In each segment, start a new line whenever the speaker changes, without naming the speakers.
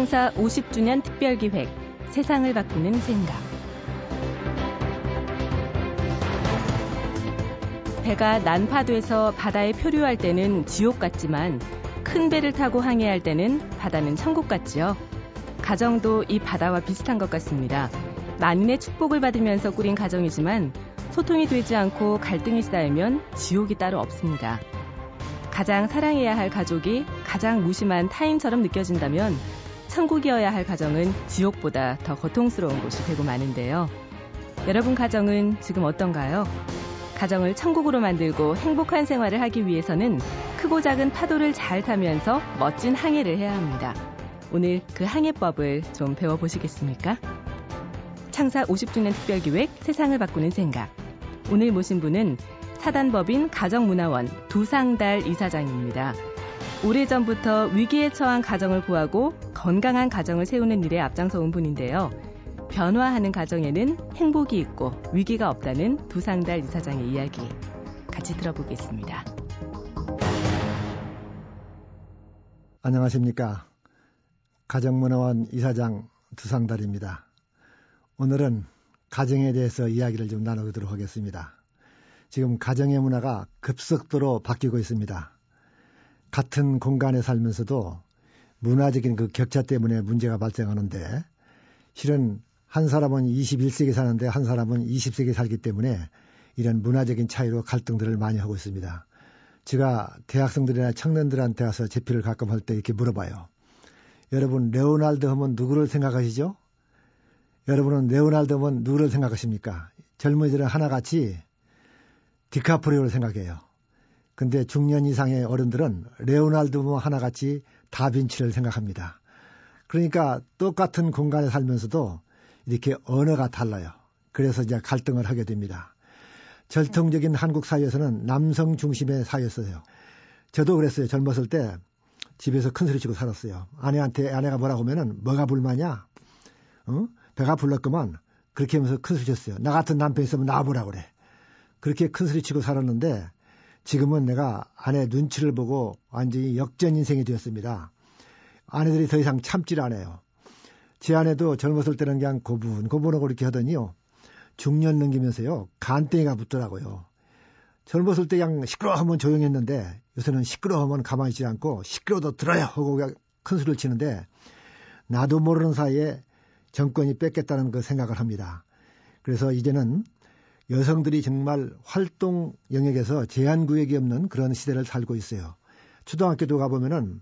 창사 50주년 특별기획 세상을 바꾸는 생각 배가 난파돼서 바다에 표류할 때는 지옥 같지만 큰 배를 타고 항해할 때는 바다는 천국 같지요. 가정도 이 바다와 비슷한 것 같습니다. 만인의 축복을 받으면서 꾸린 가정이지만 소통이 되지 않고 갈등이 쌓이면 지옥이 따로 없습니다. 가장 사랑해야 할 가족이 가장 무심한 타인처럼 느껴진다면 천국이어야 할 가정은 지옥보다 더 고통스러운 곳이 되고 마는데요. 여러분 가정은 지금 어떤가요? 가정을 천국으로 만들고 행복한 생활을 하기 위해서는 크고 작은 파도를 잘 타면서 멋진 항해를 해야 합니다. 오늘 그 항해법을 좀 배워보시겠습니까? 창사 50주년 특별기획 세상을 바꾸는 생각. 오늘 모신 분은 사단법인 가정문화원 두상달 이사장입니다. 오래전부터 위기에 처한 가정을 구하고 건강한 가정을 세우는 일에 앞장서온 분인데요. 변화하는 가정에는 행복이 있고 위기가 없다는 두상달 이사장의 이야기 같이 들어보겠습니다.
안녕하십니까. 가정문화원 이사장 두상달입니다. 오늘은 가정에 대해서 이야기를 좀 나누도록 하겠습니다. 지금 가정의 문화가 급속도로 바뀌고 있습니다. 같은 공간에 살면서도 문화적인 그 격차 때문에 문제가 발생하는데 실은 한 사람은 21세기 사는데 한 사람은 20세기 살기 때문에 이런 문화적인 차이로 갈등들을 많이 하고 있습니다. 제가 대학생들이나 청년들한테 가서 제피를 가끔 할 때 이렇게 물어봐요. 여러분 레오날드 하면 누구를 생각하시죠? 여러분은 레오날드 하면 누구를 생각하십니까? 젊은이들은 하나같이 디카프리오를 생각해요. 근데 중년 이상의 어른들은 레오날드 뭐 하나같이 다빈치를 생각합니다. 그러니까 똑같은 공간에 살면서도 이렇게 언어가 달라요. 그래서 이제 갈등을 하게 됩니다. 전통적인 한국 사회에서는 남성 중심의 사회였어요. 저도 그랬어요. 젊었을 때 집에서 큰 소리 치고 살았어요. 아내한테 아내가 뭐라고 하면은 뭐가 불만이야? 어? 배가 불렀구만. 그렇게 하면서 큰 소리 쳤어요. 나 같은 남편 있으면 나와보라 그래. 그렇게 큰 소리 치고 살았는데 지금은 내가 아내 눈치를 보고 완전히 역전 인생이 되었습니다. 아내들이 더 이상 참질 않아요. 제 아내도 젊었을 때는 그냥 고분, 고분하고 이렇게 하더니요. 중년 넘기면서요. 간땡이가 붙더라고요. 젊었을 때 그냥 시끄러워 하면 조용했는데 요새는 시끄러워 하면 가만히 있지 않고 시끄러워도 들어야 하고 그냥 큰 소리를 치는데 나도 모르는 사이에 정권이 뺏겠다는 그 생각을 합니다. 그래서 이제는 여성들이 정말 활동 영역에서 제한 구역이 없는 그런 시대를 살고 있어요. 초등학교도 가보면은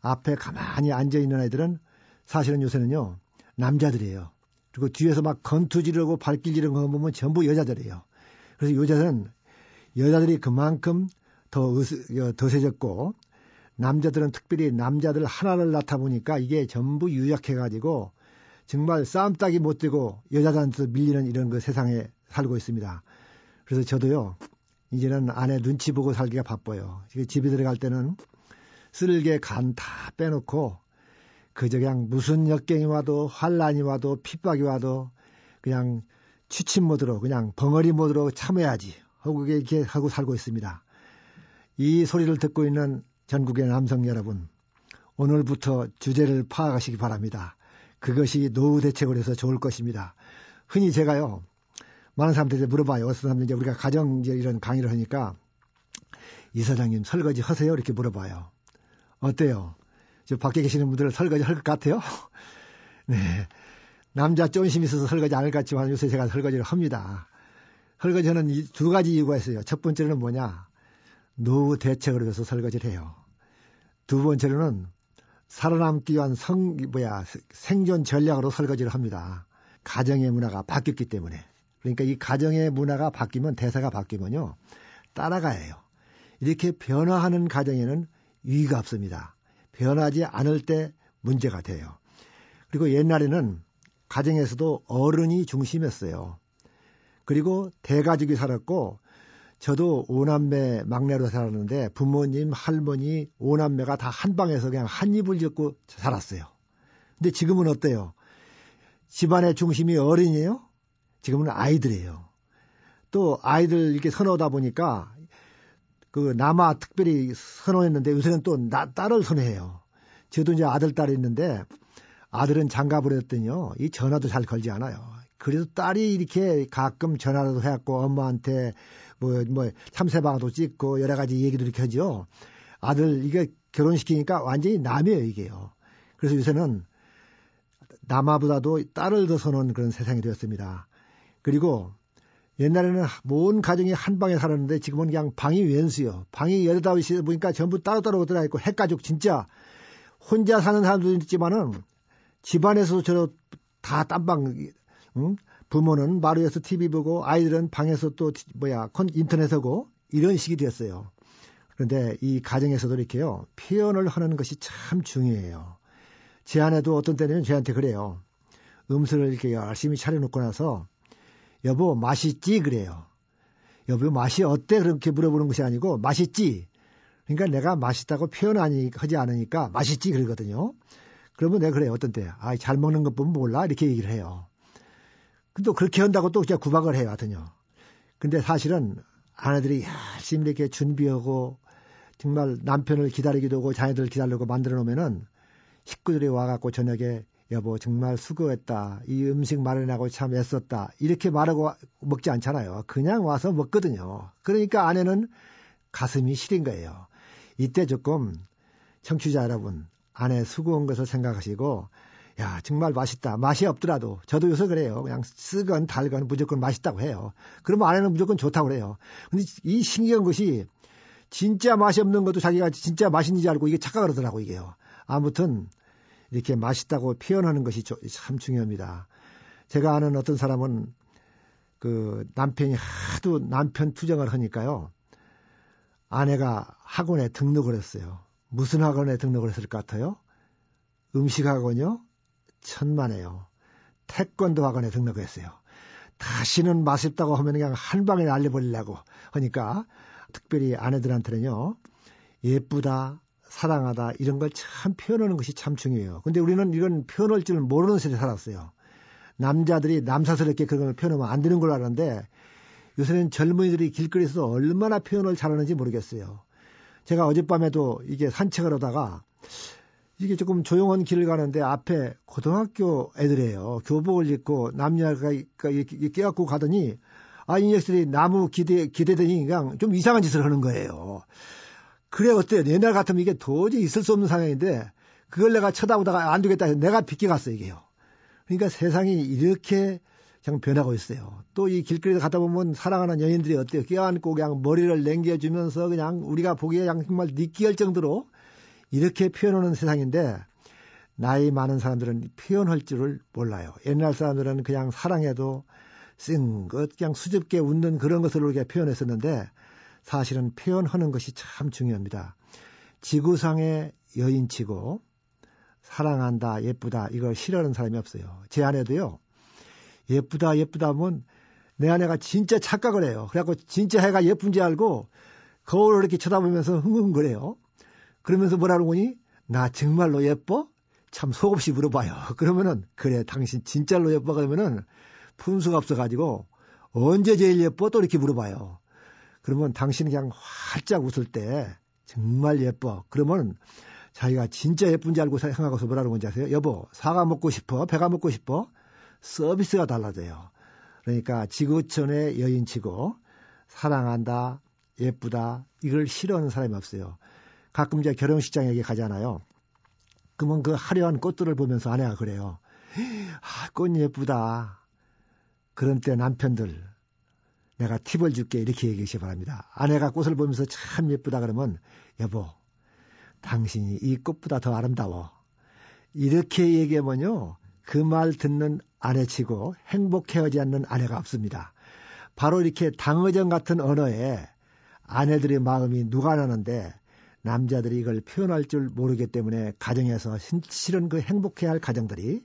앞에 가만히 앉아 있는 아이들은 사실은 요새는요 남자들이에요. 그리고 뒤에서 막 건투 지르고 발길 지르는 거 보면 전부 여자들이에요. 그래서 여자들은 여자들이 그만큼 더 더세졌고 남자들은 특별히 남자들 하나를 낳다 보니까 이게 전부 유약해가지고 정말 싸움 따기 못 되고 여자들한테 밀리는 이런 그 세상에 살고 있습니다. 그래서 저도요, 이제는 아내 눈치 보고 살기가 바빠요. 집에 들어갈 때는 쓸개 간 다 빼놓고 그저 그냥 무슨 역경이 와도 환란이 와도 핍박이 와도 그냥 취침 모드로 그냥 벙어리 모드로 참아야지 하고 이렇게 하고 살고 있습니다. 이 소리를 듣고 있는 전국의 남성 여러분 오늘부터 주제를 파악하시기 바랍니다. 그것이 노후 대책을 해서 좋을 것입니다. 흔히 제가요 많은 사람들이 물어봐요. 어떤 사람들 이제 우리가 가정 이제 이런 강의를 하니까 이사장님 설거지 하세요? 이렇게 물어봐요. 어때요? 저 밖에 계시는 분들 설거지 할 것 같아요? 네. 남자 쫀심 있어서 설거지 안 할 것 같지만 요새 제가 설거지를 합니다. 설거지는 두 가지 이유가 있어요. 첫 번째는 뭐냐? 노후 대책을 위해서 설거지를 해요. 두 번째로는 살아남기 위한 성, 뭐야, 생존 전략으로 설거지를 합니다. 가정의 문화가 바뀌었기 때문에. 그러니까 이 가정의 문화가 바뀌면 대사가 바뀌면요. 따라가야 해요. 이렇게 변화하는 가정에는 위기가 없습니다. 변하지 않을 때 문제가 돼요. 그리고 옛날에는 가정에서도 어른이 중심이었어요. 그리고 대가족이 살았고 저도 오남매 막내로 살았는데 부모님, 할머니, 오남매가 다 한 방에서 그냥 한 입을 젓고 살았어요. 근데 지금은 어때요? 집안의 중심이 어른이에요? 지금은 아이들이에요. 또 아이들 이렇게 선호하다 보니까 그 남아 특별히 선호했는데 요새는 또 나, 딸을 선호해요. 저도 이제 아들, 딸이 있는데 아들은 장가 보냈더니요. 이 전화도 잘 걸지 않아요. 그래도 딸이 이렇게 가끔 전화도 해갖고 엄마한테 뭐, 뭐, 참새방도 찍고 여러 가지 얘기도 이렇게 하죠. 아들, 이게 결혼시키니까 완전히 남이에요, 이게요. 그래서 요새는 남아보다도 딸을 더 선호하는 그런 세상이 되었습니다. 그리고 옛날에는 온 가정이 한 방에 살았는데 지금은 그냥 방이 왼수요. 방이 여덟다섯 이 보니까 전부 따로따로 들어 있고 핵가족 진짜 혼자 사는 사람도 있지만은 집안에서 저러 다 딴방 응? 부모는 마루에서 TV 보고 아이들은 방에서 또 뭐야 인터넷 하고 이런 식이 되었어요. 그런데 이 가정에서도 이렇게요 표현을 하는 것이 참 중요해요. 제 아내도 어떤 때는 저한테 그래요. 음식을 이렇게 열심히 차려놓고 나서 여보 맛있지 그래요. 여보 맛이 어때 그렇게 물어보는 것이 아니고 맛있지. 그러니까 내가 맛있다고 표현 하지 않으니까 맛있지 그러거든요. 그러면 내가 그래요 어떤 때. 아 잘 먹는 것 보면 몰라 이렇게 얘기를 해요. 또 그렇게 한다고 또 그냥 구박을 해요 하여튼요. 근데 사실은 아내들이 열심히 이렇게 준비하고 정말 남편을 기다리기도 하고 자녀들을 기다리고 만들어 놓으면은 식구들이 와갖고 저녁에 여보 정말 수고했다. 이 음식 마련하고 참 애썼다. 이렇게 말하고 먹지 않잖아요. 그냥 와서 먹거든요. 그러니까 아내는 가슴이 시린 거예요. 이때 조금 청취자 여러분 아내 수고한 것을 생각하시고 야 정말 맛있다. 맛이 없더라도 저도 요새 그래요. 그냥 쓰건 달건 무조건 맛있다고 해요. 그러면 아내는 무조건 좋다고 그래요. 근데 이 신기한 것이 진짜 맛이 없는 것도 자기가 진짜 맛있는지 알고 이게 착각을 하더라고 이게요. 아무튼 이렇게 맛있다고 표현하는 것이 참 중요합니다. 제가 아는 어떤 사람은 그 남편이 하도 남편 투정을 하니까요. 아내가 학원에 등록을 했어요. 무슨 학원에 등록을 했을 것 같아요? 음식 학원이요? 천만에요. 태권도 학원에 등록을 했어요. 다시는 맛있다고 하면 그냥 한 방에 날려버리려고 하니까 특별히 아내들한테는요. 예쁘다, 사랑하다 이런 걸 참 표현하는 것이 참 중요해요. 근데 우리는 이런 표현할 줄 모르는 세대에 살았어요. 남자들이 남사스럽게 그런 걸 표현하면 안 되는 걸 알았는데 요새는 젊은이들이 길거리에서 얼마나 표현을 잘하는지 모르겠어요. 제가 어젯밤에도 이게 산책을 하다가 이게 조금 조용한 길을 가는데 앞에 고등학교 애들이에요. 교복을 입고 남녀가 깨갖고 가더니 아, 이 녀석들이 나무 기대, 기대더니 그냥 좀 이상한 짓을 하는 거예요. 그래 어때요? 옛날 같으면 이게 도저히 있을 수 없는 상황인데 그걸 내가 쳐다보다가 안 되겠다 해서 내가 비껴갔어 이게요. 그러니까 세상이 이렇게 그냥 변하고 있어요. 또 이 길거리에 가다 보면 사랑하는 연인들이 어때요? 껴안고 그냥 머리를 냉겨주면서 그냥 우리가 보기에 정말 느끼할 정도로 이렇게 표현하는 세상인데 나이 많은 사람들은 표현할 줄을 몰라요. 옛날 사람들은 그냥 사랑해도 쓴것 그냥 수줍게 웃는 그런 것으로 이렇게 표현했었는데 사실은 표현하는 것이 참 중요합니다. 지구상의 여인치고 사랑한다, 예쁘다, 이걸 싫어하는 사람이 없어요. 제 아내도요, 예쁘다, 예쁘다 하면 내 아내가 진짜 착각을 해요. 그래갖고 진짜 해가 예쁜지 알고 거울을 이렇게 쳐다보면서 흥흥거려요. 그러면서 뭐라고 하니? 나 정말로 예뻐? 참 속없이 물어봐요. 그러면은, 그래, 당신 진짜로 예뻐? 그러면은 분수가 없어가지고 언제 제일 예뻐? 또 이렇게 물어봐요. 그러면 당신이 그냥 활짝 웃을 때 정말 예뻐. 그러면 자기가 진짜 예쁜지 알고 생각하고서 뭐라는 건지 아세요? 여보, 사과 먹고 싶어? 배가 먹고 싶어? 서비스가 달라져요. 그러니까 지구촌의 여인치고 사랑한다, 예쁘다, 이걸 싫어하는 사람이 없어요. 가끔 이제 결혼식장에 가잖아요. 그러면 그 화려한 꽃들을 보면서 아내가 그래요. 아, 꽃 예쁘다. 그런 때 남편들, 내가 팁을 줄게 이렇게 얘기하시 바랍니다. 아내가 꽃을 보면서 참 예쁘다 그러면 여보 당신이 이 꽃보다 더 아름다워. 이렇게 얘기하면요. 그 말 듣는 아내치고 행복해하지 않는 아내가 없습니다. 바로 이렇게 당어정 같은 언어에 아내들의 마음이 누가 나는데 남자들이 이걸 표현할 줄 모르기 때문에 가정에서 실은 그 행복해야 할 가정들이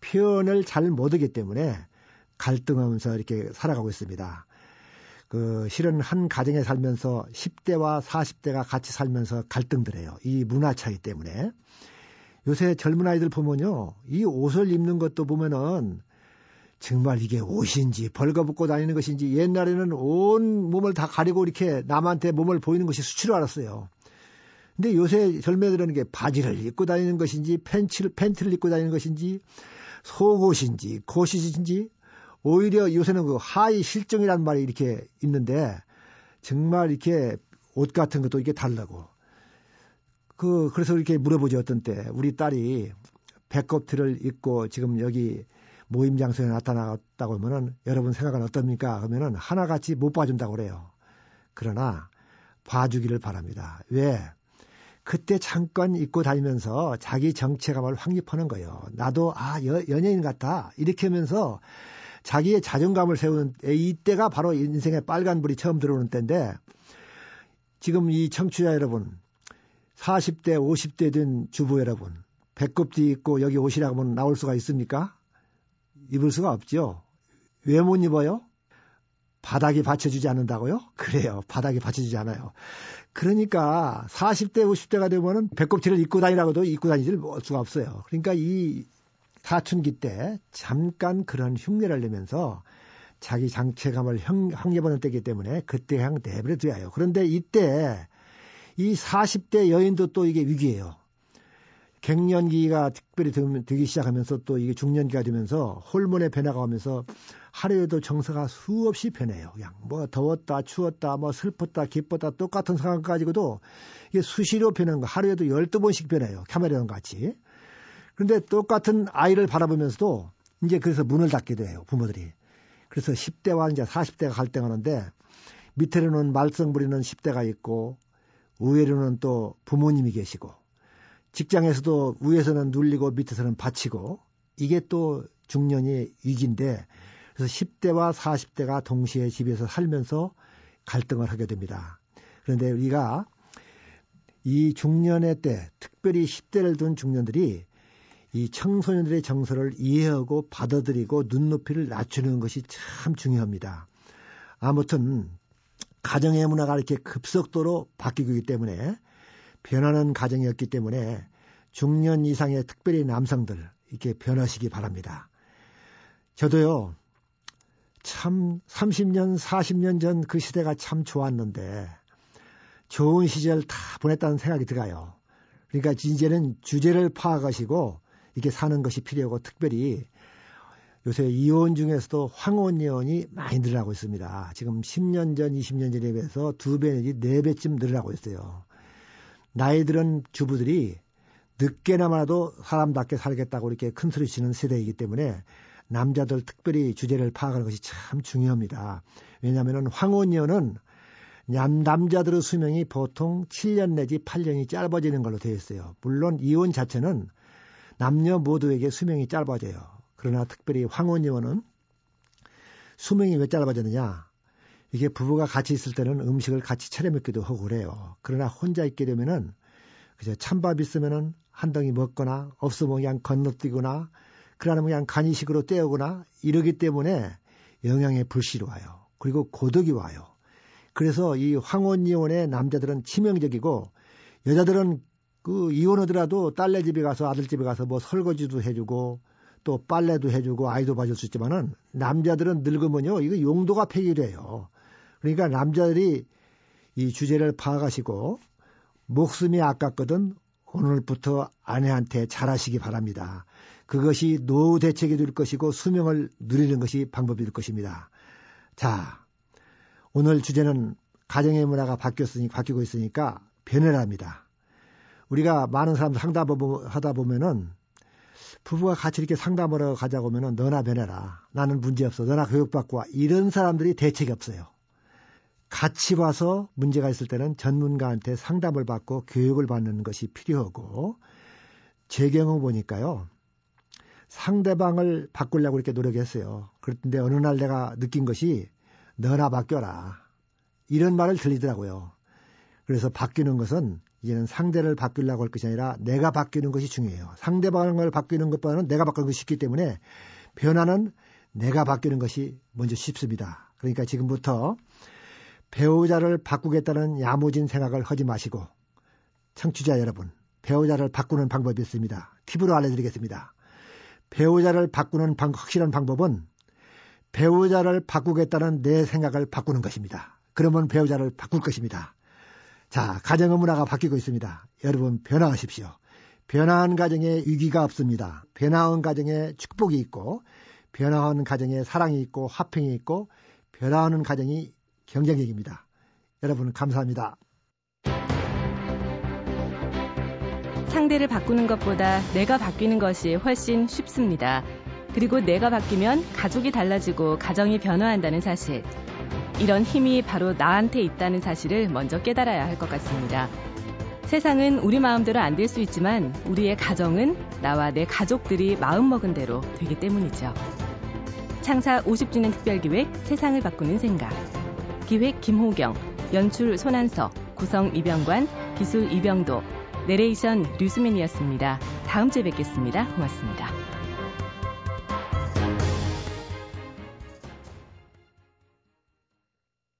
표현을 잘 못하기 때문에 갈등하면서 이렇게 살아가고 있습니다. 그 실은 한 가정에 살면서 10대와 40대가 같이 살면서 갈등들 해요. 이 문화 차이 때문에. 요새 젊은 아이들 보면요. 이 옷을 입는 것도 보면은 정말 이게 옷인지 벌거벗고 다니는 것인지 옛날에는 온 몸을 다 가리고 이렇게 남한테 몸을 보이는 것이 수치로 알았어요. 근데 요새 젊은이들은 게 바지를 입고 다니는 것인지 팬츠를 팬티를 입고 다니는 것인지 속옷인지 겉옷인지 오히려 요새는 그 하의실종이라는 말이 이렇게 있는데 정말 이렇게 옷 같은 것도 이게 달라고. 그 그래서 이렇게 물어보죠 어떤 때 우리 딸이 배꼽티를 입고 지금 여기 모임 장소에 나타났다고 하면은 여러분 생각은 어떻습니까? 하면은 하나같이 못 봐준다고 그래요. 그러나 봐주기를 바랍니다. 왜? 그때 잠깐 입고 다니면서 자기 정체감을 확립하는 거예요. 나도 아 여, 연예인 같다 이렇게 하면서 자기의 자존감을 세우는 이때가 바로 인생의 빨간불이 처음 들어오는 때인데 지금 이 청취자 여러분 40대 50대 된 주부 여러분 배꼽뒤 입고 여기 옷이라고 하면 나올 수가 있습니까? 입을 수가 없죠. 왜 못 입어요? 바닥이 받쳐주지 않는다고요? 그래요. 바닥이 받쳐주지 않아요. 그러니까 40대, 50대가 되면은 배꼽티를 입고 다니라고도 입고 다니질 수가 없어요. 그러니까 이 사춘기 때 잠깐 그런 흉내를 내면서 자기 장체감을 확립하는 때이기 때문에 그때 그냥 내버려 둬야 해요. 그런데 이때 이 40대 여인도 또 이게 위기예요. 갱년기가 특별히 되기 시작하면서 또 이게 중년기가 되면서 호르몬의 변화가 오면서 하루에도 정서가 수없이 변해요. 그냥 뭐 더웠다, 추웠다, 뭐 슬펐다, 기뻤다 똑같은 상황 가지고도 이게 수시로 변하는 거 하루에도 12번씩 변해요. 카메라랑 같이. 그런데 똑같은 아이를 바라보면서도 이제 그래서 문을 닫게 돼요. 부모들이. 그래서 10대와 이제 40대가 갈등하는데 밑에로는 말썽 부리는 10대가 있고 우회로는 또 부모님이 계시고 직장에서도 위에서는 눌리고 밑에서는 받치고 이게 또 중년의 위기인데 그래서 10대와 40대가 동시에 집에서 살면서 갈등을 하게 됩니다. 그런데 우리가 이 중년의 때, 특별히 10대를 둔 중년들이 이 청소년들의 정서를 이해하고 받아들이고 눈높이를 낮추는 것이 참 중요합니다. 아무튼 가정의 문화가 이렇게 급속도로 바뀌고 있기 때문에 변하는 가정이었기 때문에 중년 이상의 특별히 남성들 이렇게 변하시기 바랍니다. 저도요, 참 30년, 40년 전 그 시대가 참 좋았는데 좋은 시절 다 보냈다는 생각이 들어요. 그러니까 이제는 주제를 파악하시고 이렇게 사는 것이 필요하고 특별히 요새 이혼 중에서도 황혼 이혼이 많이 늘어나고 있습니다. 지금 10년 전, 20년 전에 비해서 두 배 내지 네 배쯤 늘어나고 있어요. 나이 들은 주부들이 늦게나마도 사람답게 살겠다고 이렇게 큰 소리 치는 세대이기 때문에 남자들 특별히 주제를 파악하는 것이 참 중요합니다. 왜냐하면 황혼이혼은 남자들의 수명이 보통 7년 내지 8년이 짧아지는 걸로 되어 있어요. 물론 이혼 자체는 남녀 모두에게 수명이 짧아져요. 그러나 특별히 황혼이혼은 수명이 왜 짧아졌느냐? 이게 부부가 같이 있을 때는 음식을 같이 차려 먹기도 하고 그래요. 그러나 혼자 있게 되면은 그저 찬밥 있으면은 한 덩이 먹거나 없으면 그냥 건너뛰거나 그러나 그냥 간이식으로 때우거나 이러기 때문에 영양의 불씨로 와요. 그리고 고독이 와요. 그래서 이 황혼이혼의 남자들은 치명적이고 여자들은 그 이혼하더라도 딸네 집에 가서 아들 집에 가서 뭐 설거지도 해주고 또 빨래도 해주고 아이도 봐줄 수 있지만은 남자들은 늙으면요 이거 용도가 폐기돼요. 그러니까 남자들이 이 주제를 파악하시고 목숨이 아깝거든 오늘부터 아내한테 잘하시기 바랍니다. 그것이 노후 대책이 될 것이고 수명을 누리는 것이 방법이 될 것입니다. 자, 오늘 주제는 가정의 문화가 바뀌었으니 바뀌고 있으니까 변해랍니다. 우리가 많은 사람들 상담하다 보면은 부부가 같이 이렇게 상담을 하러 가자고 하면은 너나 변해라. 나는 문제없어. 너나 교육받고 와. 이런 사람들이 대책이 없어요. 같이 와서 문제가 있을 때는 전문가한테 상담을 받고 교육을 받는 것이 필요하고 제 경우 보니까요. 상대방을 바꾸려고 이렇게 노력했어요. 그런데 어느 날 내가 느낀 것이 너나 바뀌어라. 이런 말을 들리더라고요. 그래서 바뀌는 것은 이제는 상대를 바뀌려고 할 것이 아니라 내가 바뀌는 것이 중요해요. 상대방을 바뀌는 것보다는 내가 바뀌는 것이 쉽기 때문에 변화는 내가 바뀌는 것이 먼저 쉽습니다. 그러니까 지금부터 배우자를 바꾸겠다는 야무진 생각을 하지 마시고 청취자 여러분, 배우자를 바꾸는 방법이 있습니다. 팁으로 알려드리겠습니다. 배우자를 바꾸는 방, 확실한 방법은 배우자를 바꾸겠다는 내 생각을 바꾸는 것입니다. 그러면 배우자를 바꿀 것입니다. 자, 가정의 문화가 바뀌고 있습니다. 여러분 변화하십시오. 변화한 가정에 위기가 없습니다. 변화한 가정에 축복이 있고 변화하는 가정에 사랑이 있고 화평이 있고 변화하는 가정이 경쟁력입니다. 여러분 감사합니다.
상대를 바꾸는 것보다 내가 바뀌는 것이 훨씬 쉽습니다. 그리고 내가 바뀌면 가족이 달라지고 가정이 변화한다는 사실. 이런 힘이 바로 나한테 있다는 사실을 먼저 깨달아야 할 것 같습니다. 세상은 우리 마음대로 안 될 수 있지만 우리의 가정은 나와 내 가족들이 마음먹은 대로 되기 때문이죠. 창사 50주년 특별기획 세상을 바꾸는 생각. 기획 김호경, 연출 손한서, 구성 이병관, 기술 이병도, 내레이션 류수민이었습니다. 다음 주에 뵙겠습니다. 고맙습니다.